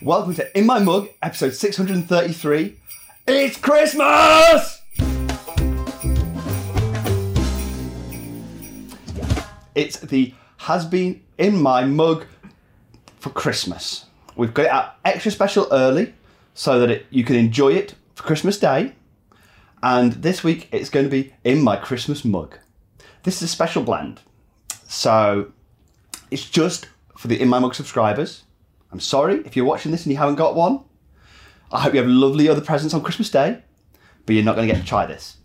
Welcome to In My Mug, episode 633. It's Christmas! It's the Hasbean In My Mug for Christmas. We've got it out extra special early so that it, you can enjoy it for Christmas Day. And this week it's going to be In My Christmas Mug. This is a special blend. So it's just for the In My Mug subscribers. I'm sorry if you're watching this and you haven't got one. I hope you have lovely other presents on Christmas Day, but you're not going to get to try this.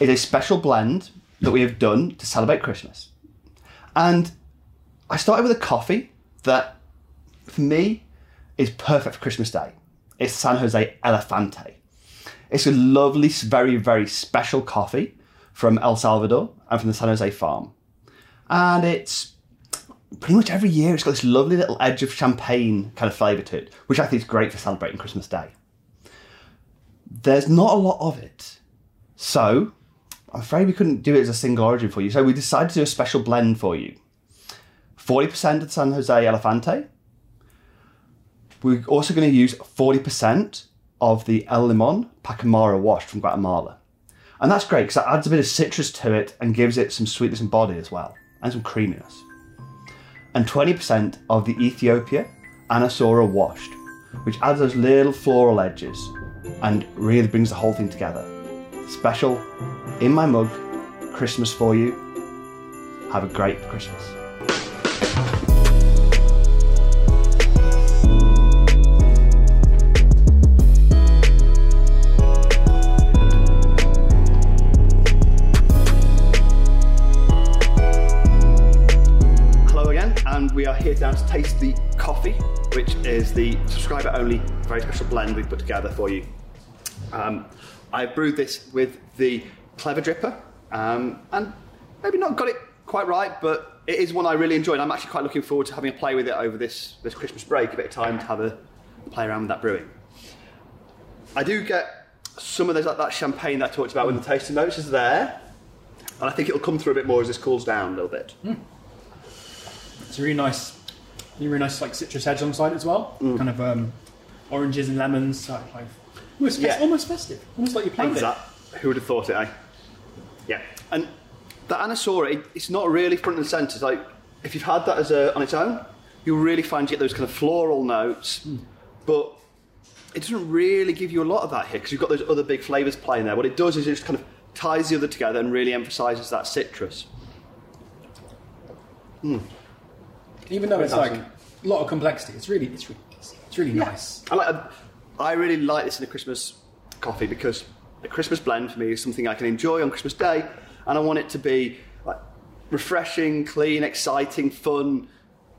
It's a special blend that we have done to celebrate Christmas. And I started with a coffee that, for me, is perfect for Christmas Day. It's San Jose Elefante. It's a lovely, very, very special coffee from El Salvador and from the San Jose farm. And it's pretty much every year it's got this lovely little edge of champagne kind of flavour to it, which I think is great for celebrating Christmas Day. There's not a lot of it. So I'm afraid we couldn't do it as a single origin for you. So we decided to do a special blend for you. 40% of San Jose Elefante. We're also going to use 40% of the El Limon Pacamara wash from Guatemala. And that's great because that adds a bit of citrus to it and gives it some sweetness and body as well, and some creaminess and 20% of the Ethiopia Anasora washed, which adds those little floral edges and really brings the whole thing together. Special in my mug, Christmas for you. Have a great Christmas. And we are here now to taste the coffee, which is the subscriber only very special blend we've put together for you. Um, I brewed this with the Clever Dripper, um, and maybe not got it quite right, but it is one I really enjoyed. I'm actually quite looking forward to having a play with it over this, this Christmas break, a bit of time to have a play around with that brewing. I do get some of those, like that champagne that I talked about with the tasting notes is there, and I think it'll come through a bit more as this cools down a little bit. It's a really nice, really nice like citrus edge alongside it as well. Mm. Kind of um, oranges and lemons. Like, like, almost, Yeah. almost festive. Almost like you played Is it. that? Who would have thought it, eh? Yeah. And the Anasora, it, it's not really front and centre. It's like, if you've had that as a, on its own, you'll really find you get those kind of floral notes, but it doesn't really give you a lot of that here because you've got those other big flavours playing there. What it does is it just kind of ties the other together and really emphasises that citrus. Even though it's like a lot of complexity, it's really, it's really, it's really nice. I, like, uh, I really like this in a Christmas coffee because a Christmas blend for me is something I can enjoy on Christmas Day, and I want it to be like refreshing, clean, exciting, fun.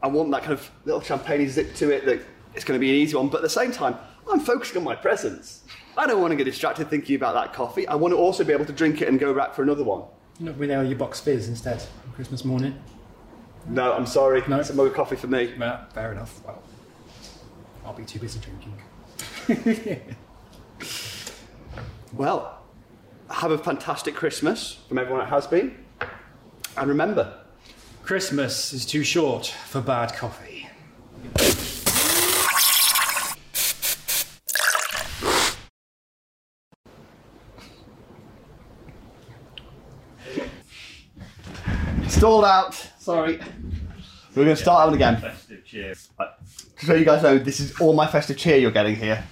I want that kind of little champagne zip to it that it's going to be an easy one, but at the same time, I'm focusing on my presents. I don't want to get distracted thinking about that coffee. I want to also be able to drink it and go back for another one. Not with your Bucks Fizz instead on Christmas morning. No, I'm sorry. No. It's a mug of coffee for me. Yeah, fair enough. Well, I'll be too busy drinking. Well, have a fantastic Christmas from everyone at Hasbean. And remember, Christmas is too short for bad coffee. Stalled out. Sorry. We're going to start that one again. Festive cheer. Right. So you guys know this is all my festive cheer you're getting here.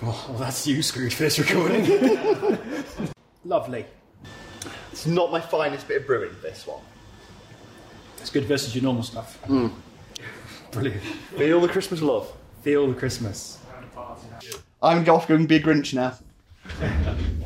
Oh, well, that's you screwed for this recording. Lovely. It's not my finest bit of brewing, this one. It's good versus your normal stuff. Hmm. Brilliant. Feel the Christmas love. Feel the Christmas. I'm off going to be a Grinch now.